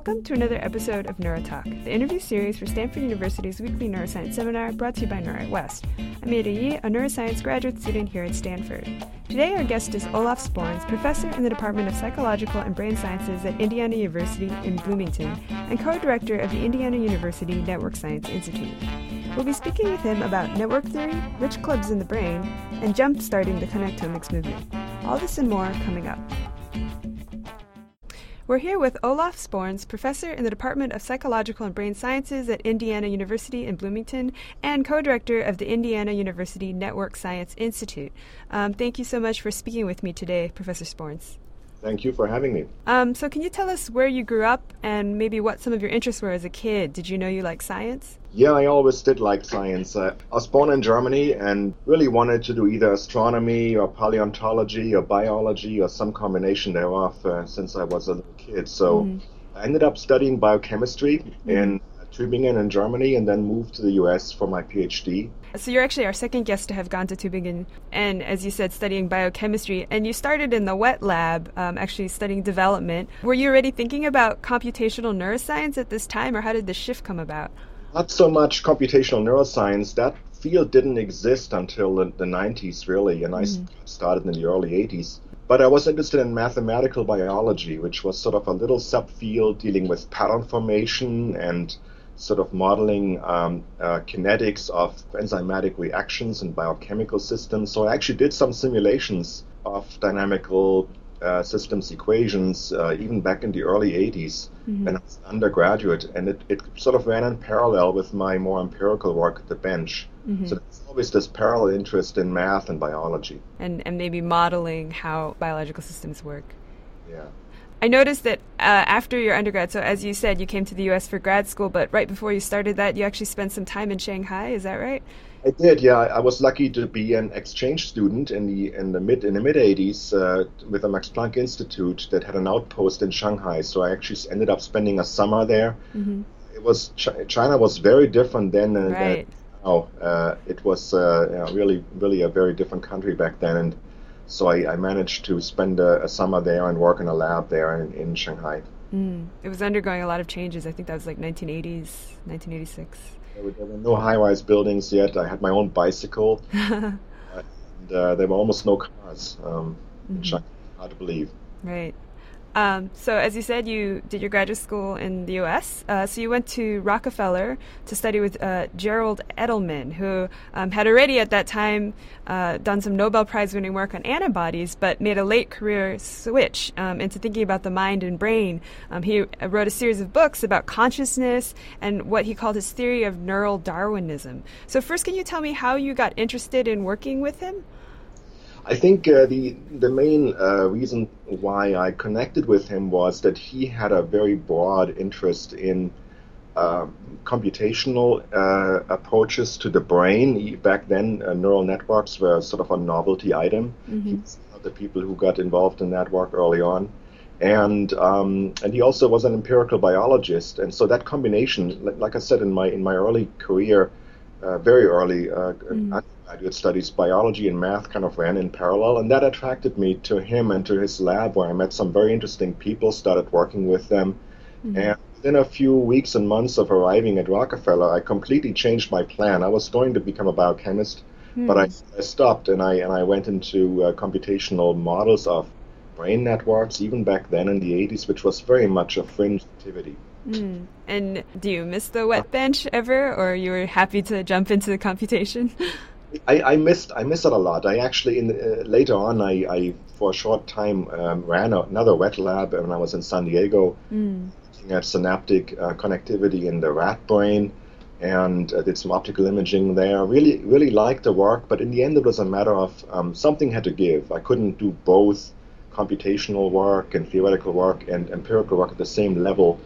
Welcome to another episode of NeuroTalk, the interview series for Stanford University's weekly neuroscience seminar brought to you by Neurite West. I'm Ada Yi, a neuroscience graduate student here at Stanford. Today, our guest is Olaf Sporns, professor in the Department of Psychological and Brain Sciences at Indiana University in Bloomington and co director of the Indiana University Network Science Institute. We'll be speaking with him about network theory, rich clubs in the brain, and jump starting the connectomics movement. All this and more coming up. We're here with Olaf Sporns, professor in the Department of Psychological and Brain Sciences at Indiana University in Bloomington and co director of the Indiana University Network Science Institute. Um, thank you so much for speaking with me today, Professor Sporns. Thank you for having me. Um, so, can you tell us where you grew up and maybe what some of your interests were as a kid? Did you know you liked science? Yeah, I always did like science. Uh, I was born in Germany and really wanted to do either astronomy or paleontology or biology or some combination thereof uh, since I was a little kid. So, mm. I ended up studying biochemistry mm. in Tübingen in Germany and then moved to the US for my PhD. So you're actually our second guest to have gone to Tübingen and, as you said, studying biochemistry. And you started in the wet lab, um, actually studying development. Were you already thinking about computational neuroscience at this time, or how did the shift come about? Not so much computational neuroscience. That field didn't exist until the, the 90s, really, and mm-hmm. I started in the early 80s. But I was interested in mathematical biology, which was sort of a little subfield dealing with pattern formation and sort of modeling um, uh, kinetics of enzymatic reactions and biochemical systems. So I actually did some simulations of dynamical uh, systems equations uh, even back in the early 80s mm-hmm. when I was an undergraduate, and it, it sort of ran in parallel with my more empirical work at the bench. Mm-hmm. So there's always this parallel interest in math and biology. And, and maybe modeling how biological systems work. Yeah. I noticed that uh, after your undergrad, so as you said, you came to the U.S. for grad school, but right before you started that, you actually spent some time in Shanghai. Is that right? I did. Yeah, I was lucky to be an exchange student in the in the mid in the mid '80s uh, with the Max Planck Institute that had an outpost in Shanghai. So I actually ended up spending a summer there. Mm-hmm. It was China was very different then than right. now. Uh, it was uh, you know, really really a very different country back then, and so I, I managed to spend a, a, summer there and work in a lab there in, in Shanghai. Mm. It was undergoing a lot of changes. I think that was like 1980s, 1986. There were, there were no high-rise buildings yet. I had my own bicycle, and uh, there were almost no cars. Um, mm-hmm. Hard to believe. Right. Um, so, as you said, you did your graduate school in the U.S. Uh, so you went to Rockefeller to study with uh, Gerald Edelman, who um, had already at that time uh, done some Nobel Prize-winning work on antibodies, but made a late career switch um, into thinking about the mind and brain. Um, he wrote a series of books about consciousness and what he called his theory of neural Darwinism. So, first, can you tell me how you got interested in working with him? I think uh, the the main uh, reason why I connected with him was that he had a very broad interest in uh, computational uh, approaches to the brain. He, back then, uh, neural networks were sort of a novelty item. Mm-hmm. He's one of the people who got involved in that work early on. And um, and he also was an empirical biologist, and so that combination, like, like I said in my in my early career, uh, very early, mm-hmm undergraduate studies, biology and math kind of ran in parallel, and that attracted me to him and to his lab, where I met some very interesting people, started working with them, mm-hmm. and within a few weeks and months of arriving at Rockefeller, I completely changed my plan. I was going to become a biochemist, mm-hmm. but I, I, stopped and I and I went into uh, computational models of brain networks, even back then in the 80s, which was very much a fringe activity. Mm. And do you miss the wet bench ever, or you were happy to jump into the computation? I, I missed I missed it a lot. I actually in uh, later on I, I for a short time um, ran a, another wet lab when I was in San Diego, mm. looking at synaptic uh, connectivity in the rat brain, and uh, did some optical imaging there. Really really liked the work, but in the end it was a matter of um, something had to give. I couldn't do both computational work and theoretical work and empirical work at the same level.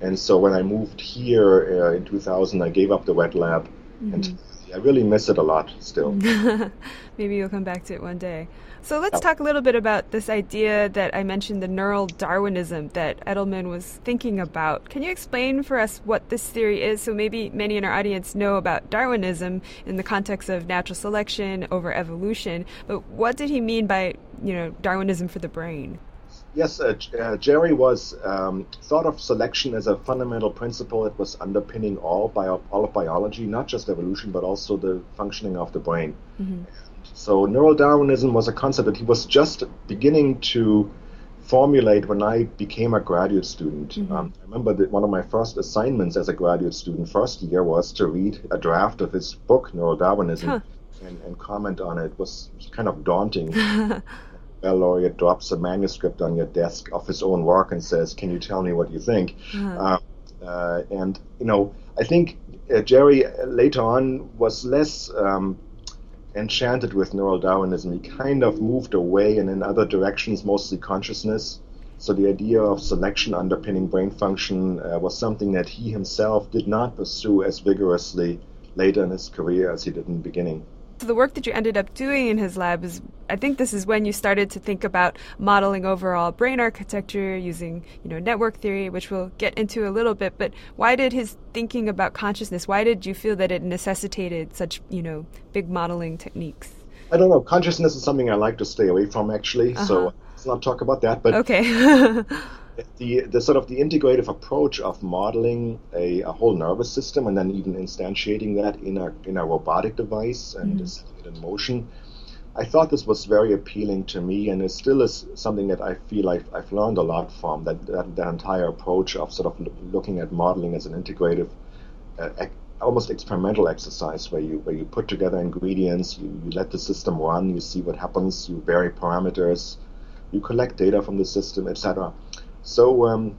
And so when I moved here uh, in 2000, I gave up the wet lab mm-hmm. and I really miss it a lot still. Maybe you'll come back to it one day. So let's talk a little bit about this idea that I mentioned, the neural Darwinism that Edelman was thinking about. Can you explain for us what this theory is? So maybe many in our audience know about Darwinism in the context of natural selection over evolution, but what did he mean by, you know, Darwinism for the brain? Yes, uh, uh, Jerry was um, thought of selection as a fundamental principle that was underpinning all bio- all of biology, not just evolution, but also the functioning of the brain. Mm-hmm. So neural Darwinism was a concept that he was just beginning to formulate when I became a graduate student. Mm-hmm. Um, I remember that one of my first assignments as a graduate student, first year, was to read a draft of his book, Neural Darwinism, huh. and, and, comment on it. It was kind of daunting. Nobel laureate drops a manuscript on your desk of his own work and says, "Can you tell me what you think?" Uh-huh. Uh, uh, and you know, I think uh, Jerry later on was less um, enchanted with neural Darwinism. He kind of moved away and in other directions, mostly consciousness. So the idea of selection underpinning brain function uh, was something that he himself did not pursue as vigorously later in his career as he did in the beginning. So the work that you ended up doing in his lab is, I think this is when you started to think about modeling overall brain architecture using, you know, network theory, which we'll get into a little bit. But why did his thinking about consciousness? Why did you feel that it necessitated such, you know, big modeling techniques? I don't know. Consciousness is something I like to stay away from, actually. Uh-huh. So let's not talk about that. But okay. the the sort of the integrative approach of modeling a, a, whole nervous system and then even instantiating that in a in a robotic device and mm-hmm. setting it in motion. I thought this was very appealing to me, and it still is something that I feel I've, I've learned a lot from. That, that, that entire approach of sort of looking at modeling as an integrative, uh, ec- almost experimental exercise, where you where you put together ingredients, you, you let the system run, you see what happens, you vary parameters, you collect data from the system, etc. So um,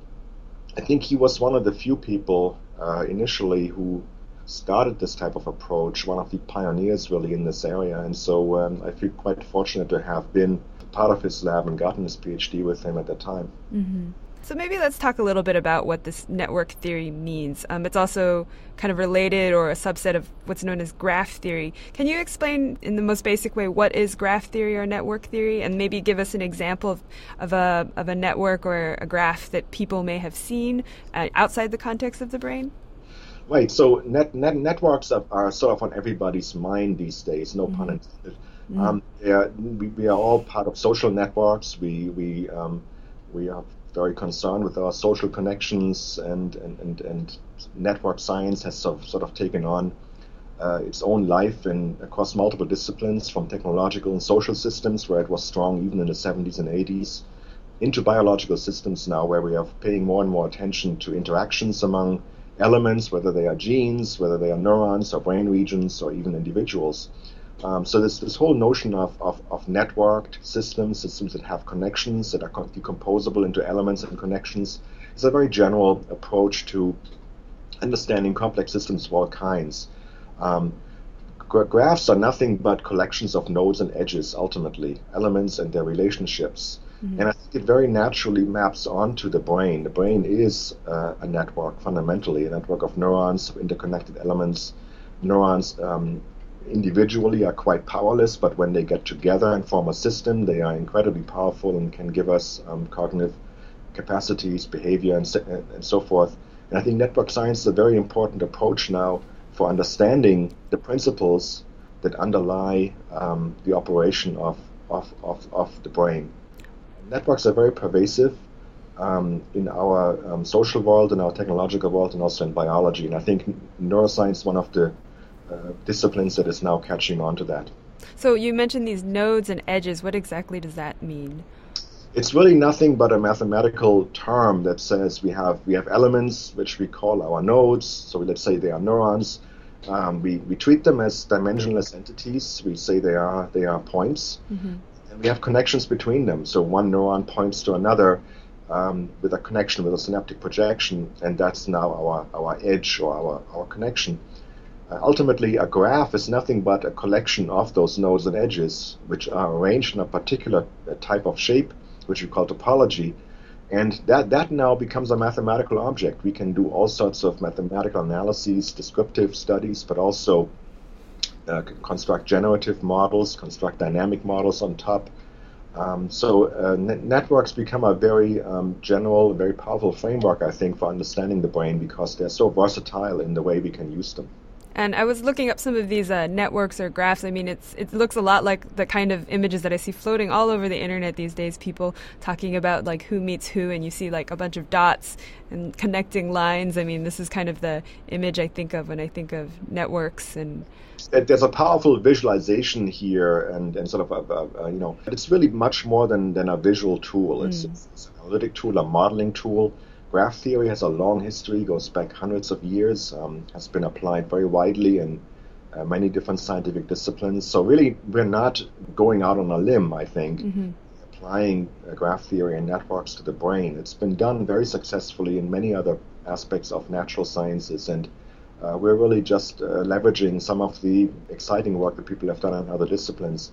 I think he was one of the few people uh, initially who started this type of approach, one of the pioneers really in this area. And so um, I feel quite fortunate to have been part of his lab and gotten his PhD with him at that time. Mm-hmm. So maybe let's talk a little bit about what this network theory means. Um, it's also kind of related or a subset of what's known as graph theory. Can you explain in the most basic way what is graph theory or network theory, and maybe give us an example of, of a of a network or a graph that people may have seen uh, outside the context of the brain? Right. So net, net networks are, are, sort of on everybody's mind these days. No mm-hmm. pun intended. Mm-hmm. Um, are, we, we, are all part of social networks. We we um, we are very concerned with our social connections and, and, and, and network science has sort of, sort of taken on uh, its own life in across multiple disciplines from technological and social systems where it was strong even in the 70s and 80s into biological systems now where we are paying more and more attention to interactions among elements whether they are genes whether they are neurons or brain regions or even individuals um, so this this whole notion of, of, of, networked systems, systems that have connections that are decomposable into elements and connections, is a very general approach to understanding complex systems of all kinds. Um, graphs are nothing but collections of nodes and edges, ultimately, elements and their relationships. Mm-hmm. And I think it very naturally maps onto the brain. The brain is uh, a network, fundamentally, a network of neurons, interconnected elements. Neurons um, individually are quite powerless, but when they get together and form a system, they are incredibly powerful and can give us um, cognitive capacities, behavior, and, and so forth. And I think network science is a very important approach now for understanding the principles that underlie um, the operation of, of, of, of, the brain. Networks are very pervasive um, in our um, social world, in our technological world, and also in biology. And I think neuroscience is one of the uh, disciplines that is now catching on to that. So you mentioned these nodes and edges. What exactly does that mean? It's really nothing but a mathematical term that says we have we have elements which we call our nodes. So let's say they are neurons. Um, we, we treat them as dimensionless entities. We say they are they are points, mm-hmm. and we have connections between them. So one neuron points to another um, with a connection with a synaptic projection, and that's now our our edge or our our connection. Uh, ultimately, a graph is nothing but a collection of those nodes and edges, which are arranged in a particular uh, type of shape, which we call topology. And that, that now becomes a mathematical object. We can do all sorts of mathematical analyses, descriptive studies, but also uh, construct generative models, construct dynamic models on top. Um, so uh, networks become a very um, general, very powerful framework, I think, for understanding the brain because they're so versatile in the way we can use them. And I was looking up some of these uh, networks or graphs. I mean, it's it looks a lot like the kind of images that I see floating all over the internet these days. People talking about like who meets who, and you see like a bunch of dots and connecting lines. I mean, this is kind of the image I think of when I think of networks and. There's a powerful visualization here, and, and sort of a, a, a, you know, it's really much more than, than a visual tool. It's, mm. it's an analytic tool, a modeling tool graph theory has a long history, goes back hundreds of years, um, has been applied very widely in uh, many different scientific disciplines. So really, we're not going out on a limb. I think mm-hmm. applying uh, graph theory and networks to the brain. It's been done very successfully in many other aspects of natural sciences, and uh, we're really just uh, leveraging some of the exciting work that people have done in other disciplines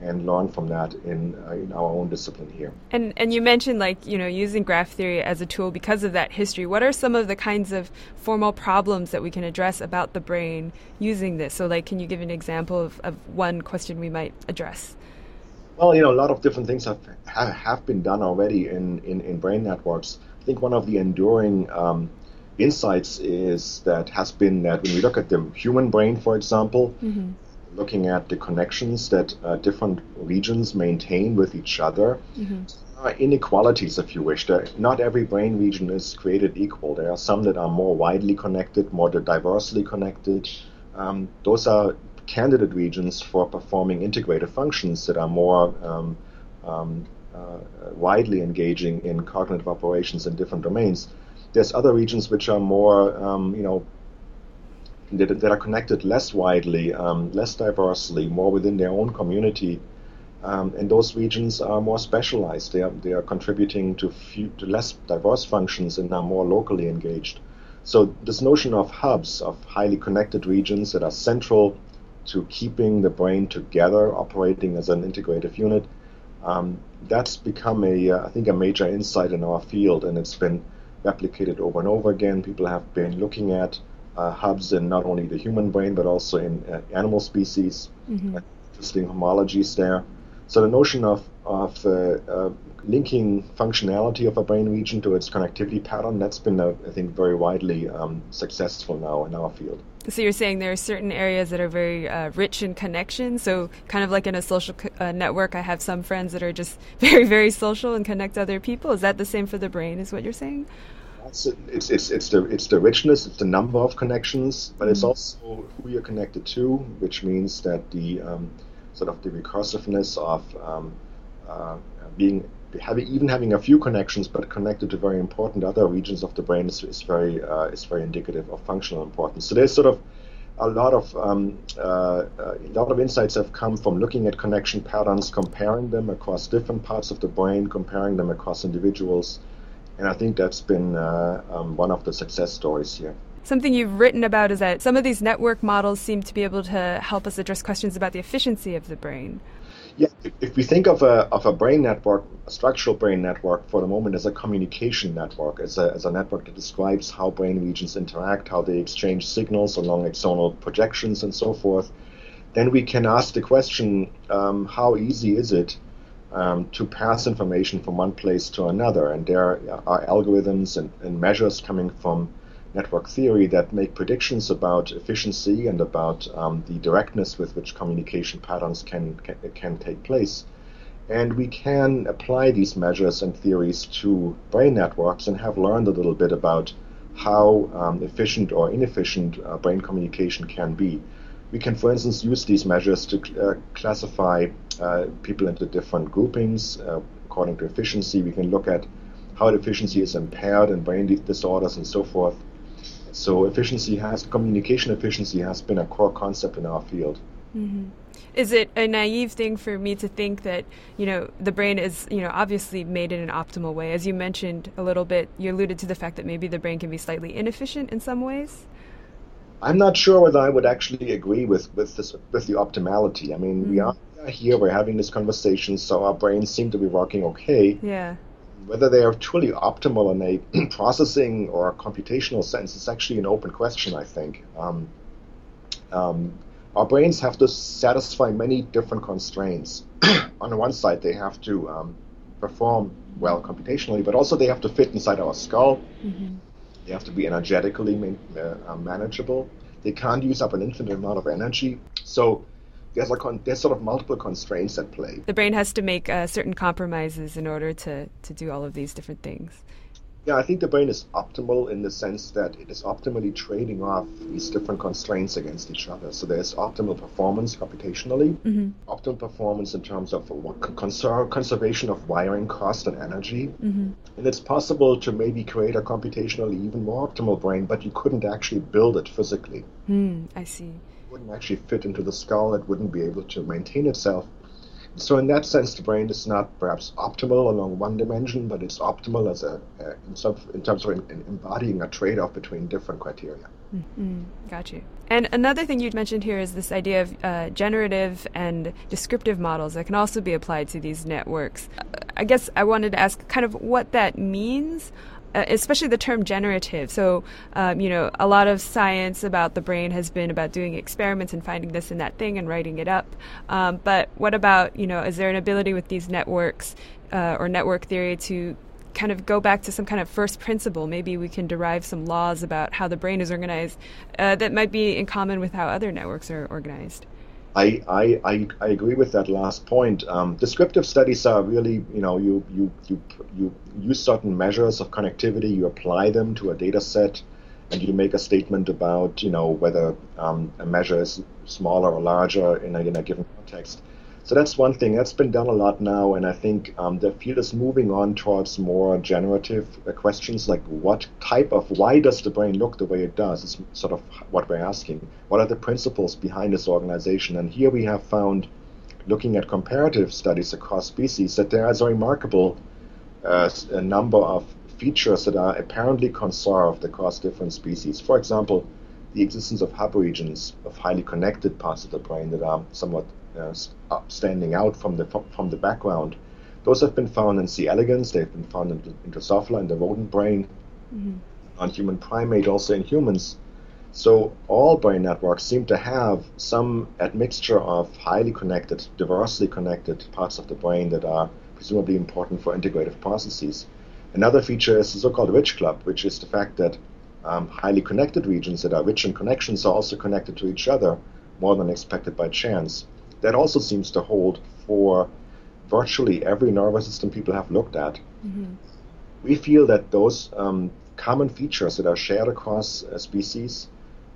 and learn from that in, uh, in our own discipline here. And and you mentioned like you know using graph theory as a tool because of that history. What are some of the kinds of formal problems that we can address about the brain using this? So like, can you give an example of, of one question we might address? Well, you know, a lot of different things have have been done already in, in, in brain networks. I think one of the enduring um, insights is that has been that when we look at the human brain, for example, mm-hmm looking at the connections that uh, different regions maintain with each other. Mm-hmm. Uh, inequalities, if you wish. There, not every brain region is created equal. There are some that are more widely connected, more diversely connected. Um, those are candidate regions for performing integrated functions that are more um, um, uh, widely engaging in cognitive operations in different domains. There's other regions which are more, um, you know, that, that are connected less widely, um, less diversely, more within their own community. Um, and those regions are more specialized. They are, they are contributing to, few, to less diverse functions and are more locally engaged. So this notion of hubs, of highly connected regions that are central to keeping the brain together, operating as an integrative unit, um, that's become a, uh, I think, a major insight in our field, and it's been replicated over and over again. People have been looking at uh, hubs in not only the human brain but also in uh, animal species. Mm-hmm. Interesting homologies there. So the notion of of uh, uh, linking functionality of a brain region to its connectivity pattern that's been, uh, I think, very widely um, successful now in our field. So you're saying there are certain areas that are very uh, rich in connection. So kind of like in a social co- network, I have some friends that are just very, very social and connect other people. Is that the same for the brain? Is what you're saying? It's, it's, it's, it's, the, it's the richness, it's the number of connections, but it's mm-hmm. also who you're connected to, which means that the um, sort of the recursiveness of um, uh, being having even having a few connections but connected to very important other regions of the brain is, is very uh, is very indicative of functional importance. So there's sort of a lot of um, uh, a lot of insights have come from looking at connection patterns, comparing them across different parts of the brain, comparing them across individuals, and I think that's been uh, um, one of the success stories here. Something you've written about is that some of these network models seem to be able to help us address questions about the efficiency of the brain. Yeah, if we think of a, of a brain network, a structural brain network for the moment as a communication network, as a, as a network that describes how brain regions interact, how they exchange signals along axonal projections and so forth, then we can ask the question, um, how easy is it um, to pass information from one place to another. And there are algorithms and, and, measures coming from network theory that make predictions about efficiency and about um, the directness with which communication patterns can, can, can take place. And we can apply these measures and theories to brain networks and have learned a little bit about how um, efficient or inefficient uh, brain communication can be. We can, for instance, use these measures to cl- uh, classify uh, people into different groupings uh, according to efficiency. We can look at how efficiency is impaired in brain disorders and so forth. So efficiency has communication efficiency has been a core concept in our field. Mm-hmm. Is it a naive thing for me to think that you know the brain is you know obviously made in an optimal way? As you mentioned a little bit, you alluded to the fact that maybe the brain can be slightly inefficient in some ways. I'm not sure whether I would actually agree with with this with the optimality. I mean, mm-hmm. we are here, we're having this conversation, so our brains seem to be working okay. Yeah. Whether they are truly optimal in a processing or computational sense is actually an open question, I think. Um, um, our brains have to satisfy many different constraints. On the one side, they have to um, perform well computationally, but also they have to fit inside our skull. Mm-hmm. They have to be energetically man- uh, manageable. They They can't use up an infinite amount of energy. So there's, a con- there's sort of multiple constraints at play. The brain has to make uh, certain compromises in order to, to do all of these different things. Yeah, I think the brain is optimal in the sense that it is optimally trading off these different constraints against each other. So there's optimal performance computationally, mm-hmm. optimal performance in terms of conser- conservation of wiring cost and energy. Mm-hmm. And it's possible to maybe create a computationally even more optimal brain, but you couldn't actually build it physically. Mm, I see. Wouldn't actually fit into the skull, it wouldn't be able to maintain itself. So in that sense, the brain is not perhaps optimal along one dimension, but it's optimal as a in, some, in, terms of in, in embodying a trade-off between different criteria. Mm-hmm. Got you. And another thing you'd mentioned here is this idea of uh, generative and descriptive models that can also be applied to these networks. I guess I wanted to ask kind of what that means uh, especially the term generative. So, um, you know, a lot of science about the brain has been about doing experiments and finding this and that thing and writing it up. Um, but what about, you know, is there an ability with these networks uh, or network theory to kind of go back to some kind of first principle? Maybe we can derive some laws about how the brain is organized uh, that might be in common with how other networks are organized. I, I, I, I, agree with that last point. Um, descriptive studies are really, you know, you, you, you, you use certain measures of connectivity, you apply them to a data set, and you make a statement about, you know, whether um, a measure is smaller or larger in a, in a given context. So that's one thing that's been done a lot now, and I think um, the field is moving on towards more generative questions like what type of why does the brain look the way it does? Is sort of what we're asking. What are the principles behind this organization? And here we have found, looking at comparative studies across species, that there is a remarkable uh, a number of features that are apparently conserved across different species. For example, the existence of hub regions of highly connected parts of the brain that are somewhat uh, standing out from the from the background. Those have been found in C. elegans. They've been found in, in Drosophila, in the rodent brain, mm-hmm. non-human primate, also in humans. So all brain networks seem to have some admixture of highly connected, diversely connected parts of the brain that are presumably important for integrative processes. Another feature is the so-called rich club, which is the fact that um, highly connected regions that are rich in connections are also connected to each other more than expected by chance that also seems to hold for virtually every nervous system people have looked at. Mm-hmm. We feel that those um, common features that are shared across uh, species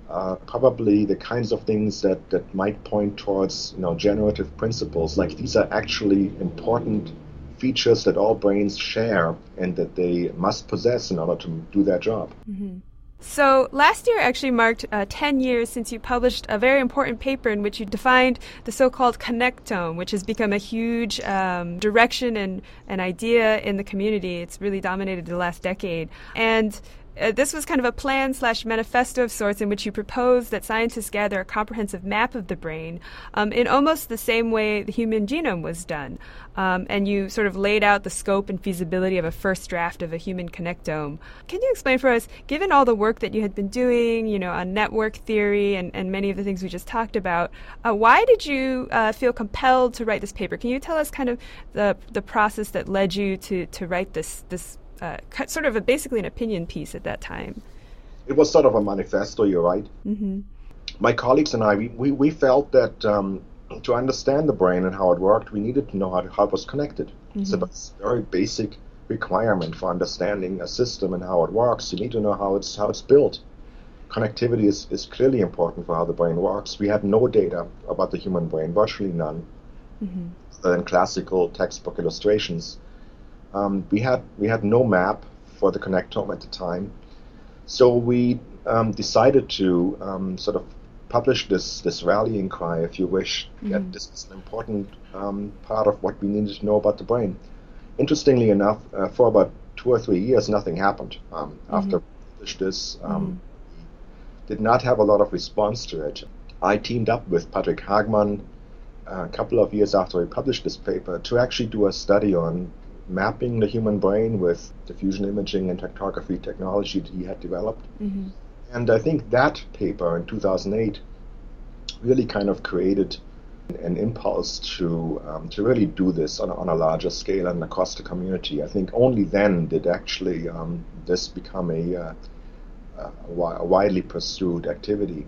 are probably the kinds of things that, that might point towards you know generative principles. Like these are actually important features that all brains share and that they must possess in order to do their job. Mm-hmm. So, last year actually marked uh, 10 years since you published a very important paper in which you defined the so called connectome, which has become a huge um, direction and an idea in the community. It's really dominated the last decade. And uh, this was kind of a plan slash manifesto of sorts in which you proposed that scientists gather a comprehensive map of the brain um, in almost the same way the human genome was done. Um, and you sort of laid out the scope and feasibility of a first draft of a human connectome. Can you explain for us, given all the work that you had been doing, you know, on network theory and, and many of the things we just talked about, uh, why did you uh, feel compelled to write this paper? Can you tell us kind of the the process that led you to, to write this this uh, sort of a, basically an opinion piece at that time. It was sort of a manifesto, you're right. Mm-hmm. My colleagues and I, we, we, we felt that um, to understand the brain and how it worked, we needed to know how, how it was connected. Mm-hmm. It's a very basic requirement for understanding a system and how it works. You need to know how it's how it's built. Connectivity is, is clearly important for how the brain works. We had no data about the human brain, virtually none, mm-hmm. than classical textbook illustrations. Um, we had we had no map for the connectome at the time, so we um, decided to um, sort of publish this this rallying cry, if you wish, mm-hmm. that this is an important um, part of what we needed to know about the brain. Interestingly enough, uh, for about two or three years, nothing happened um, mm-hmm. after we published this. Um, mm-hmm. Did not have a lot of response to it. I teamed up with Patric Hagmann a couple of years after we published this paper to actually do a study on mapping the human brain with diffusion imaging and tractography technology that he had developed. Mm-hmm. And I think that paper in 2008 really kind of created an impulse to um, to really do this on a, on a larger scale and across the community. I think only then did actually um, this become a, uh, a, widely pursued activity.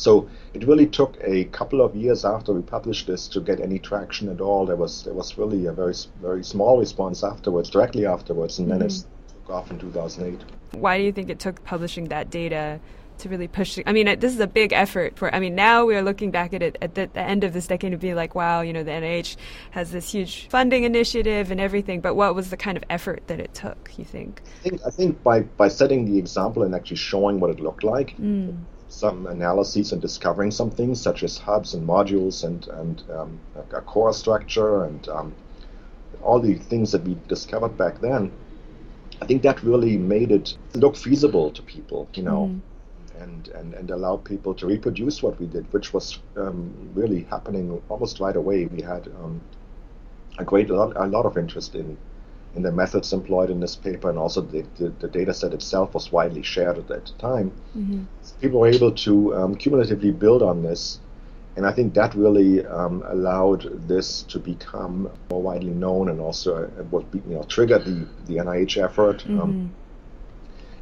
So it really took a couple of years after we published this to get any traction at all. There was there was really a very very small response afterwards, directly afterwards, and mm-hmm. then it mm-hmm. took off in 2008. Why do you think it took publishing that data to really push? I mean, this is a big effort for. I mean, now we are looking back at it at the, the end of this decade and be like, wow, you know, the NIH has this huge funding initiative and everything. But what was the kind of effort that it took? You think? I think, I think by by setting the example and actually showing what it looked like. Mm some analyses and discovering some things such as hubs and modules and and um, a, core structure and um, all the things that we discovered back then. I think that really made it look feasible to people, you know, mm. and, and and allow people to reproduce what we did, which was um, really happening almost right away. We had um, a great a lot, a lot of interest in in the methods employed in this paper, and also the, the, the data set itself was widely shared at that time. Mm-hmm. people were able to um, cumulatively build on this, and I think that really um, allowed this to become more widely known, and also uh, what you know triggered the, the NIH effort. Um, mm-hmm. Um,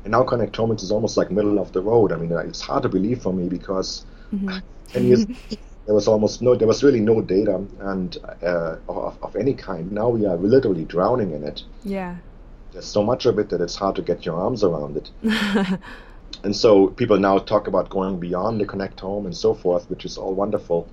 and now connectomics is almost like middle of the road. I mean, it's hard to believe for me because mm-hmm. 10 years there was almost no, there was really no data and uh, of, of, any kind. Now we are literally drowning in it. Yeah. There's so much of it that it's hard to get your arms around it. and so people now talk about going beyond the connectome and so forth, which is all wonderful.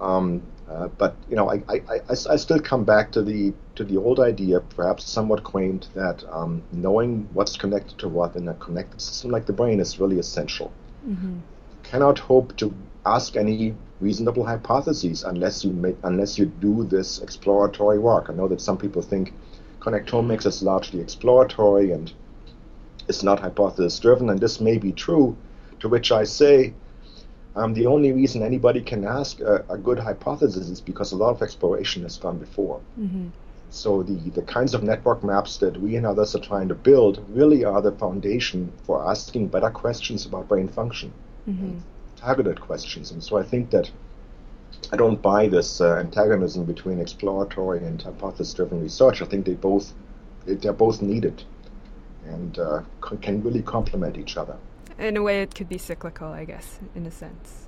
Um, uh, but you know, I, I, I, I, still come back to the to the old idea, perhaps somewhat quaint, that um, knowing what's connected to what in a connected system like the brain is really essential. Mm-hmm. Cannot hope to ask any reasonable hypotheses unless you make, unless you do this exploratory work. I know that some people think connectomics is largely exploratory and it's not hypothesis driven, and this may be true. To which I say, um, the only reason anybody can ask a, a, good hypothesis is because a lot of exploration has gone before. Mm-hmm. So the, the kinds of network maps that we and others are trying to build really are the foundation for asking better questions about brain function. Mm-hmm targeted questions. And so I think that I don't buy this uh, antagonism between exploratory and hypothesis-driven research. I think they both they're both needed and uh, can really complement each other. In a way, it could be cyclical, I guess, in a sense.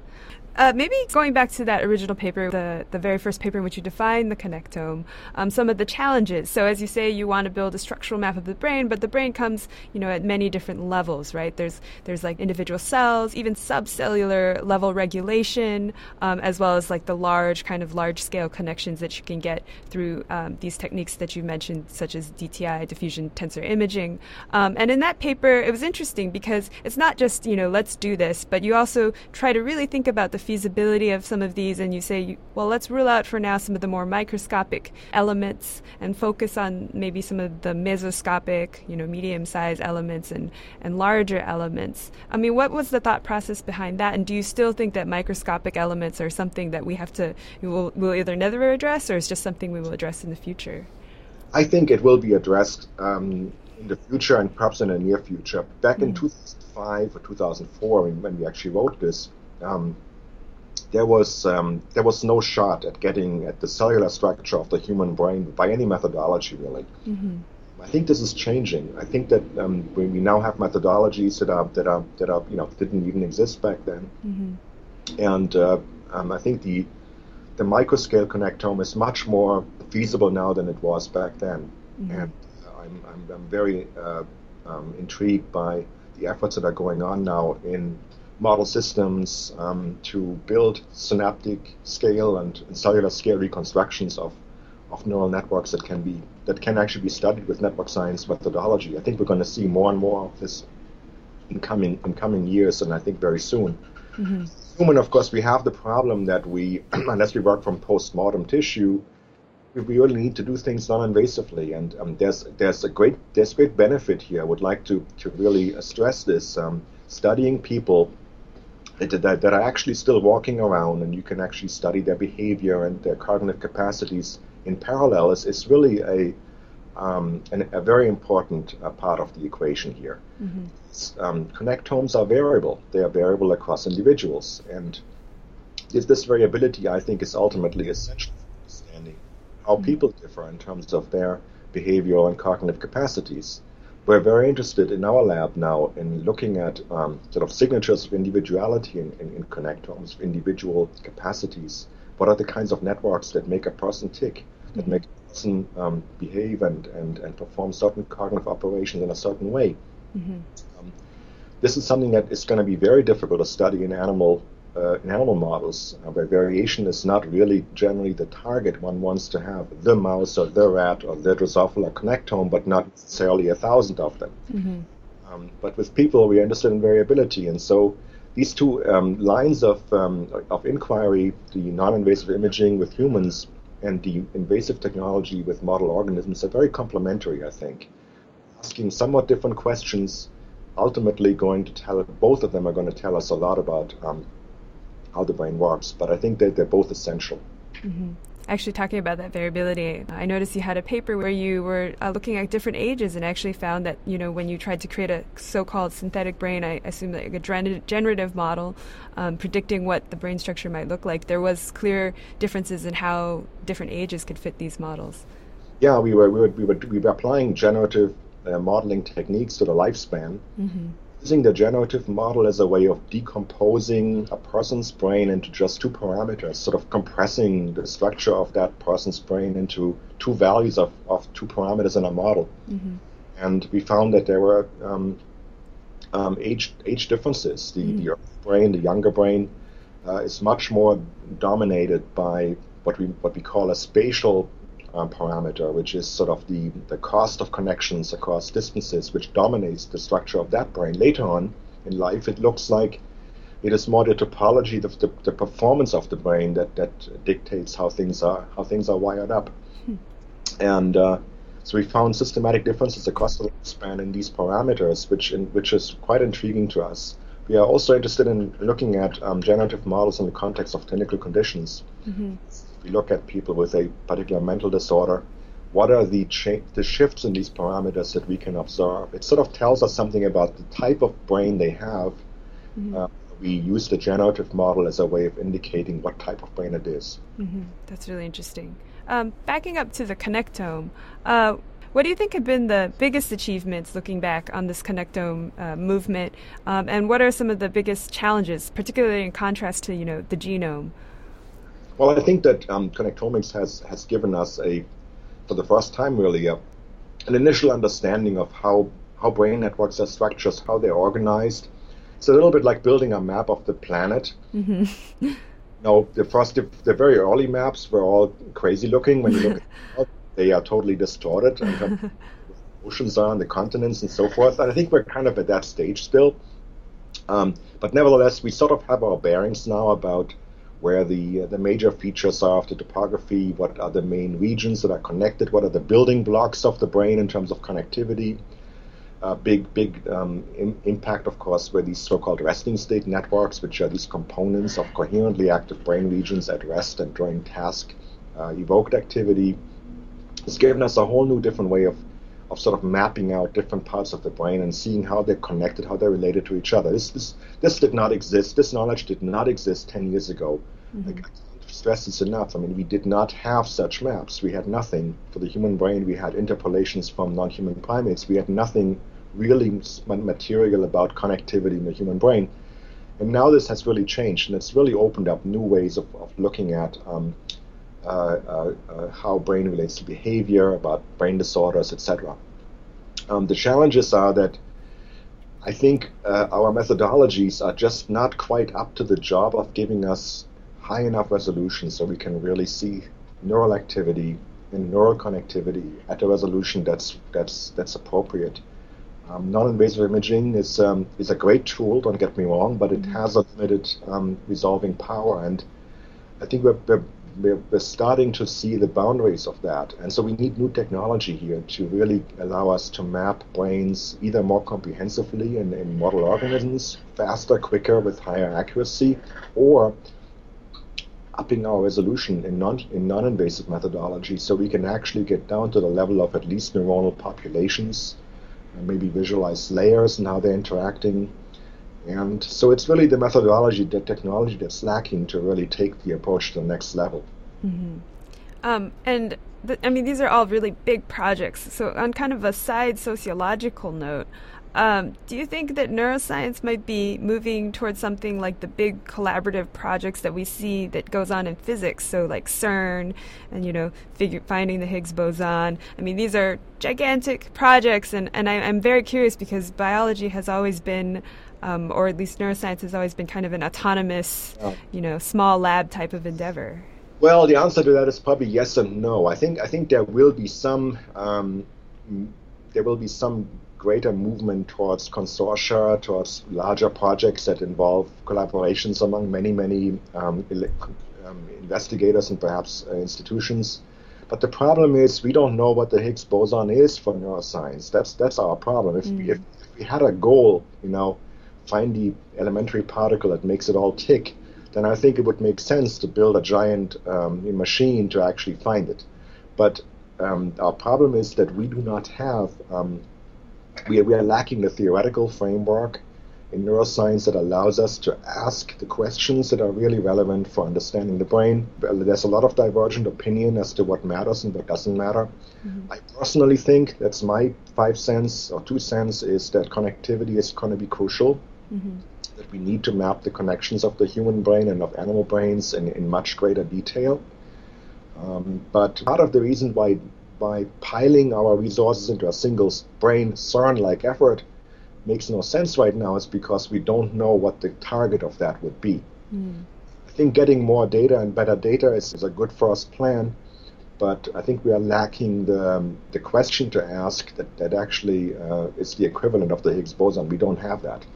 Uh, maybe going back to that original paper, the, the very first paper in which you define the connectome, um, some of the challenges. So, as you say, you want to build a structural map of the brain, but the brain comes, you know, at many different levels, right? There's there's like individual cells, even subcellular level regulation, um, as well as like the large kind of large scale connections that you can get through um, these techniques that you mentioned, such as DTI, diffusion tensor imaging. Um, and in that paper, it was interesting because it's not just you know let's do this, but you also try to really think about the feasibility of some of these and you say, well, let's rule out for now some of the more microscopic elements and focus on maybe some of the mesoscopic, you know, medium sized elements and, and larger elements. I mean, what was the thought process behind that? And do you still think that microscopic elements are something that we have to, we will, will either never address or is just something we will address in the future? I think it will be addressed um, in the future and perhaps in the near future. Back mm. in 2005 or 2004, when we actually wrote this, um, there was um, there was no shot at getting at the cellular structure of the human brain by any methodology really. Mm-hmm. I think this is changing. I think that um, we now have methodologies that are that are that are you know didn't even exist back then, mm-hmm. and uh, um, I think the the microscale connectome is much more feasible now than it was back then, mm-hmm. and I'm, I'm, I'm very uh, um, intrigued by the efforts that are going on now in model systems um, to build synaptic scale and, and, cellular scale reconstructions of, of neural networks that can be that can actually be studied with network science methodology. I think we're going to see more and more of this in coming in coming years, and I think very soon. Mm-hmm. Human, of course, we have the problem that we, unless we work from post-mortem tissue, we really need to do things non-invasively, and um, there's there's a great there's great benefit here. I would like to to really stress this. Um, studying people that, that are actually still walking around and you can actually study their behavior and their cognitive capacities in parallel is, is really a, um, an, a very important uh, part of the equation here. Mm-hmm. Um, connectomes are variable. They are variable across individuals. And this, this variability, I think, is ultimately essential for understanding how mm-hmm. people differ in terms of their behavioral and cognitive capacities. We're very interested in our lab now in looking at um, sort of signatures of individuality in, in, in connectomes, individual capacities. What are the kinds of networks that make a person tick, that make a person um, behave and, and, and perform certain cognitive operations in a certain way? Mm-hmm. Um, this is something that is going to be very difficult to study in animal uh, in animal models, uh, where variation is not really generally the target. One wants to have the mouse or the rat or the Drosophila connectome, but not necessarily a thousand of them. Mm-hmm. Um, but with people, we're interested in variability, and so these two um, lines of um, of inquiry, the non-invasive imaging with humans and the invasive technology with model organisms, are very complementary. I think, asking somewhat different questions ultimately going to tell both of them are going to tell us a lot about um, how the brain works. But I think that they're both essential. Mm-hmm. Actually, talking about that variability, I noticed you had a paper where you were uh, looking at different ages and actually found that, you know, when you tried to create a so called synthetic brain, I assume like a generative model um, predicting what the brain structure might look like, there was clear differences in how different ages could fit these models. Yeah, we were, we were, we were, we were applying generative uh, modeling techniques to the lifespan. Mm-hmm using the generative model as a way of decomposing a person's brain into just two parameters, sort of compressing the structure of that person's brain into two values of, of two parameters in a model. Mm-hmm. And we found that there were um, um, age age differences. The, mm-hmm. the brain, the younger brain, uh, is much more dominated by what we what we call a spatial um, parameter, which is sort of the, the cost of connections across distances, which dominates the structure of that brain. Later on in life, it looks like it is more the topology, the, the, the performance of the brain that, that dictates how things are how things are wired up. Hmm. And uh, so we found systematic differences across the lifespan in these parameters, which in, which is quite intriguing to us. We are also interested in looking at um, generative models in the context of clinical conditions. Mm-hmm we look at people with a particular mental disorder, what are the, cha- the shifts in these parameters that we can observe? It sort of tells us something about the type of brain they have. Mm-hmm. Uh, we use the generative model as a way of indicating what type of brain it is. Mm-hmm. That's really interesting. Um, backing up to the connectome, uh, what do you think have been the biggest achievements looking back on this connectome uh, movement, um, and what are some of the biggest challenges, particularly in contrast to you know the genome? Well, I think that um, connectomics has, has given us a, for the first time really, a, an initial understanding of how, how brain networks are structured, how they're organized. It's a little bit like building a map of the planet. Mm-hmm. no, the first, the, the, very early maps were all crazy looking. When you look at they are totally distorted. And oceans are, and the continents, and so forth. And I think we're kind of at that stage still. Um, but nevertheless, we sort of have our bearings now about where the uh, the major features are of the topography, what are the main regions that are connected, what are the building blocks of the brain in terms of connectivity. Uh, big big um, Im- impact, of course, were these so-called resting state networks, which are these components of coherently active brain regions at rest and during task uh, evoked activity. It's given us a whole new different way of of sort of mapping out different parts of the brain and seeing how they're connected, how they're related to each other. This this, this did not exist. This knowledge did not exist ten years ago. Mm-hmm. I can't stress this enough. I mean, we did not have such maps. We had nothing for the human brain. We had interpolations from non-human primates. We had nothing really material about connectivity in the human brain. And now this has really changed, and it's really opened up new ways of, of looking at um, how brain relates to behavior, about brain disorders, etc. Um, the challenges are that I think uh, our methodologies are just not quite up to the job of giving us high enough resolution so we can really see neural activity and neural connectivity at a resolution that's that's that's appropriate. Um, non-invasive imaging is um, is a great tool. Don't get me wrong, but it mm-hmm. has a limited um, resolving power, and I think we're, we're we're, we're starting to see the boundaries of that. And so we need new technology here to really allow us to map brains either more comprehensively in, in model organisms, faster, quicker, with higher accuracy, or upping our resolution in non in non-invasive methodology so we can actually get down to the level of at least neuronal populations and maybe visualize layers and how they're interacting and so it's really the methodology, the technology that's lacking to really take the approach to the next level. Mm-hmm. Um, and th- I mean, these are all really big projects. So, on kind of a side sociological note, um, do you think that neuroscience might be moving towards something like the big collaborative projects that we see that goes on in physics? So, like CERN, and you know, figure, finding the Higgs boson. I mean, these are gigantic projects, and and I, am very curious because biology has always been. Um, or at least neuroscience has always been kind of an autonomous, oh. you know, small lab type of endeavor. Well, the answer to that is probably yes and no. I think I think there will be some um, there will be some greater movement towards consortia, towards larger projects that involve collaborations among many, many um, um, investigators and perhaps uh, institutions. But the problem is we don't know what the Higgs boson is for neuroscience. That's that's our problem. If, mm. we, if, if we had a goal, you know, find the elementary particle that makes it all tick, then I think it would make sense to build a giant um, machine to actually find it. But um, our problem is that we do not have um, we are, we are lacking the theoretical framework in neuroscience that allows us to ask the questions that are really relevant for understanding the brain. There's a lot of divergent opinion as to what matters and what doesn't matter. Mm-hmm. I personally think that's my five cents or two cents is that connectivity is going to be crucial. Mm-hmm. That we need to map the connections of the human brain and of animal brains in, in much greater detail. Um, but part of the reason why by piling our resources into a single brain CERN-like effort makes no sense right now is because we don't know what the target of that would be. Mm. I think getting more data and better data is, is a good first plan, but I think we are lacking the, um, the question to ask that, that actually uh, is the equivalent of the Higgs boson. We don't have that.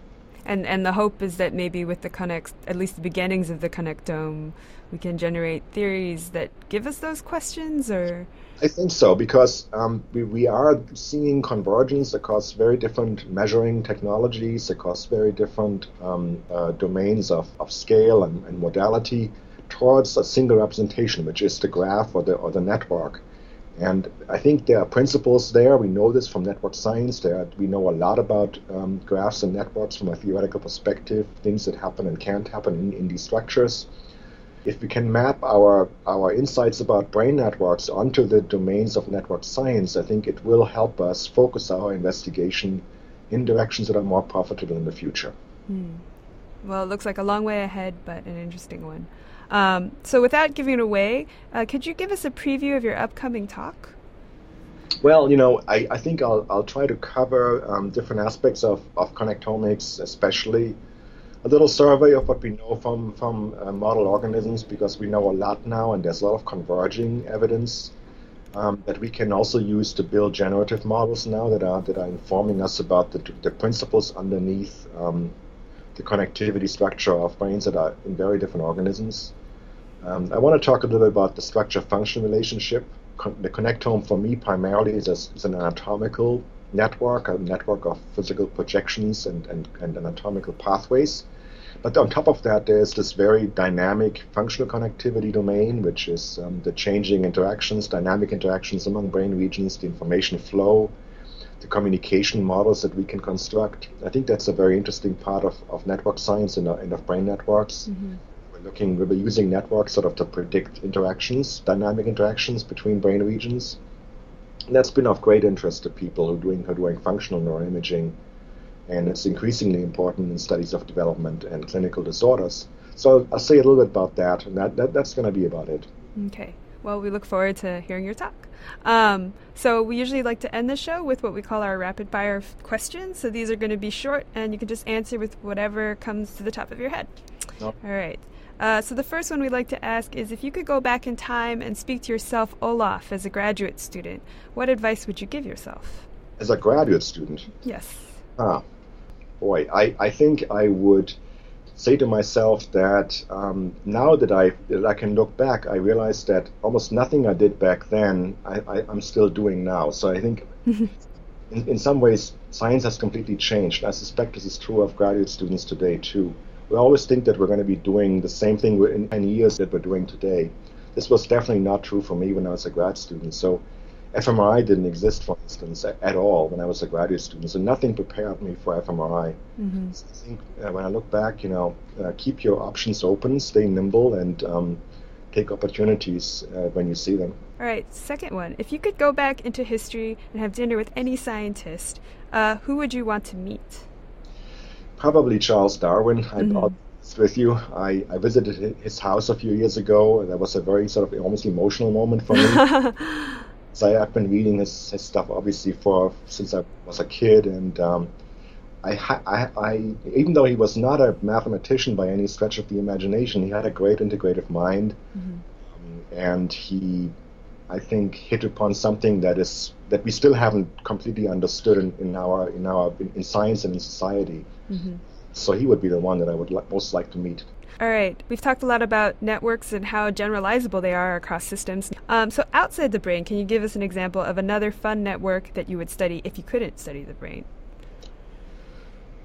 And and the hope is that maybe with the connect, at least the beginnings of the connectome, we can generate theories that give us those questions, or I think so because um, we, we are seeing convergence across very different measuring technologies, across very different um, uh, domains of, of scale and, and, modality towards a single representation, which is the graph or the, or the network. And I think there are principles there. We know this from network science. There, we know a lot about um, graphs and networks from a theoretical perspective, things that happen and can't happen in, in these structures if we can map our, our insights about brain networks onto the domains of network science, I think it will help us focus our investigation in directions that are more profitable in the future. Hmm. Well, it looks like a long way ahead, but an interesting one. Um, so, without giving it away, uh, could you give us a preview of your upcoming talk? Well, you know, I, I think I'll, I'll try to cover um, different aspects of, of connectomics, especially a little survey of what we know from from uh, model organisms because we know a lot now, and there's a lot of converging evidence um, that we can also use to build generative models now that are that are informing us about the, the principles underneath um, the connectivity structure of brains that are in very different organisms. Um, I want to talk a little bit about the structure-function relationship. Con- the connectome for me primarily is, a, is an anatomical network, a network of physical projections and, and, and anatomical pathways. But on top of that, there's this very dynamic functional connectivity domain, which is um, the changing interactions, dynamic interactions among brain regions, the information flow, the communication models that we can construct. I think that's a very interesting part of, of network science and, and of brain networks. Mm-hmm. We're looking, we're using networks sort of to predict interactions, dynamic interactions between brain regions. And that's been of great interest to people who are doing, who are doing functional neuroimaging and it's increasingly important in studies of development and clinical disorders. So I'll say a little bit about that, and that, that that's going to be about it. Okay. Well, we look forward to hearing your talk. Um, so we usually like to end the show with what we call our rapid fire questions. So these are going to be short, and you can just answer with whatever comes to the top of your head. All right. Uh, so the first one we'd like to ask is if you could go back in time and speak to yourself, Olaf, as a graduate student, what advice would you give yourself? As a graduate student? Yes. Ah, boy, I, I think I would say to myself that um, now that I that I can look back, I realize that almost nothing I did back then I, I, am still doing now. So I think in, in some ways science has completely changed. I suspect this is true of graduate students today too. We always think that we're going to be doing the same thing in 10 years that we're doing today. This was definitely not true for me when I was a grad student. So fMRI didn't exist, for instance, at all when I was a graduate student, so nothing prepared me for fMRI. Mm-hmm. So I think uh, when I look back, you know, uh, keep your options open, stay nimble, and um, take opportunities uh, when you see them. All right, second one. If you could go back into history and have dinner with any scientist, uh, who would you want to meet? Probably Charles Darwin. Mm-hmm. I with you. I, I visited his house a few years ago. That was a very sort of almost emotional moment for me. so I've been reading his, his stuff obviously for since I was a kid, and um, I, I, I, even though he was not a mathematician by any stretch of the imagination, he had a great integrative mind, mm-hmm. um, and he, I think, hit upon something that is that we still haven't completely understood in, in our in our in science and in society. Mm-hmm. So he would be the one that I would li- most like to meet. All right, we've talked a lot about networks and how generalizable they are across systems. Um, so, outside the brain, can you give us an example of another fun network that you would study if you couldn't study the brain?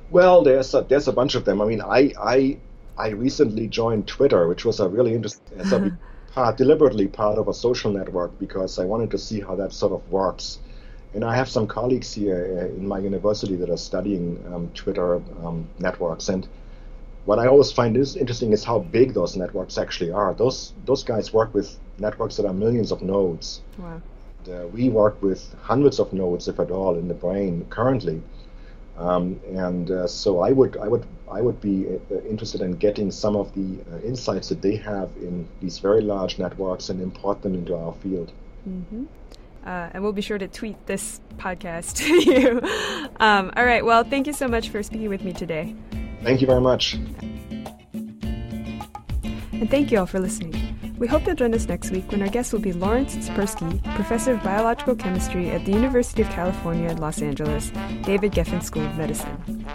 Well, there's a, there's a bunch of them. I mean, I I I recently joined Twitter, which was a really interesting, a part, deliberately part of a social network because I wanted to see how that sort of works. And I have some colleagues here uh, in my university that are studying um, Twitter um, networks. And what I always find is interesting is how big those networks actually are. Those those guys work with networks that are millions of nodes. Wow. And, uh, we work with hundreds of nodes, if at all, in the brain currently. Um, and uh, so I would I would I would be uh, interested in getting some of the uh, insights that they have in these very large networks and import them into our field. Mm-hmm. Uh, and we'll be sure to tweet this podcast to you. Um, all right. Well, thank you so much for speaking with me today. Thank you very much. And thank you all for listening. We hope you'll join us next week when our guest will be Lawrence Zipursky, professor of biological chemistry at the University of California in Los Angeles, David Geffen School of Medicine.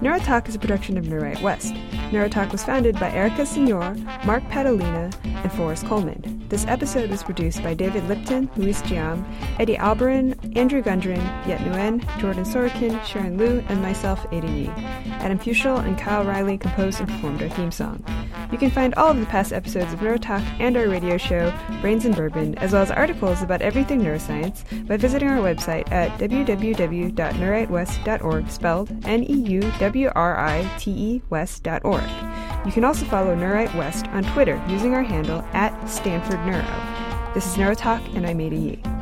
Neurotalk is a production of NeuWrite West. Neurotalk was founded by Erica Signor, Mark Padalina, and Forrest Collman. This episode was produced by David Lipton, Luis Giam, Eddie Alberin, Andrew Gundren, Yet Nguyen, Jordan Sorokin, Sharon Liu, and myself, Ada Yi. Adam Fuschel and Kyle Riley composed and performed our theme song. You can find all of the past episodes of Neurotalk and our radio show, Brains and Bourbon, as well as articles about everything neuroscience by visiting our website at www.neuwritewest.org, spelled N-E-U-W-R-I-T-E West.org. You can also follow NeuWrite West on Twitter using our handle at Stanford Neuro. This is Neurotalk, and I'm Ada Yi.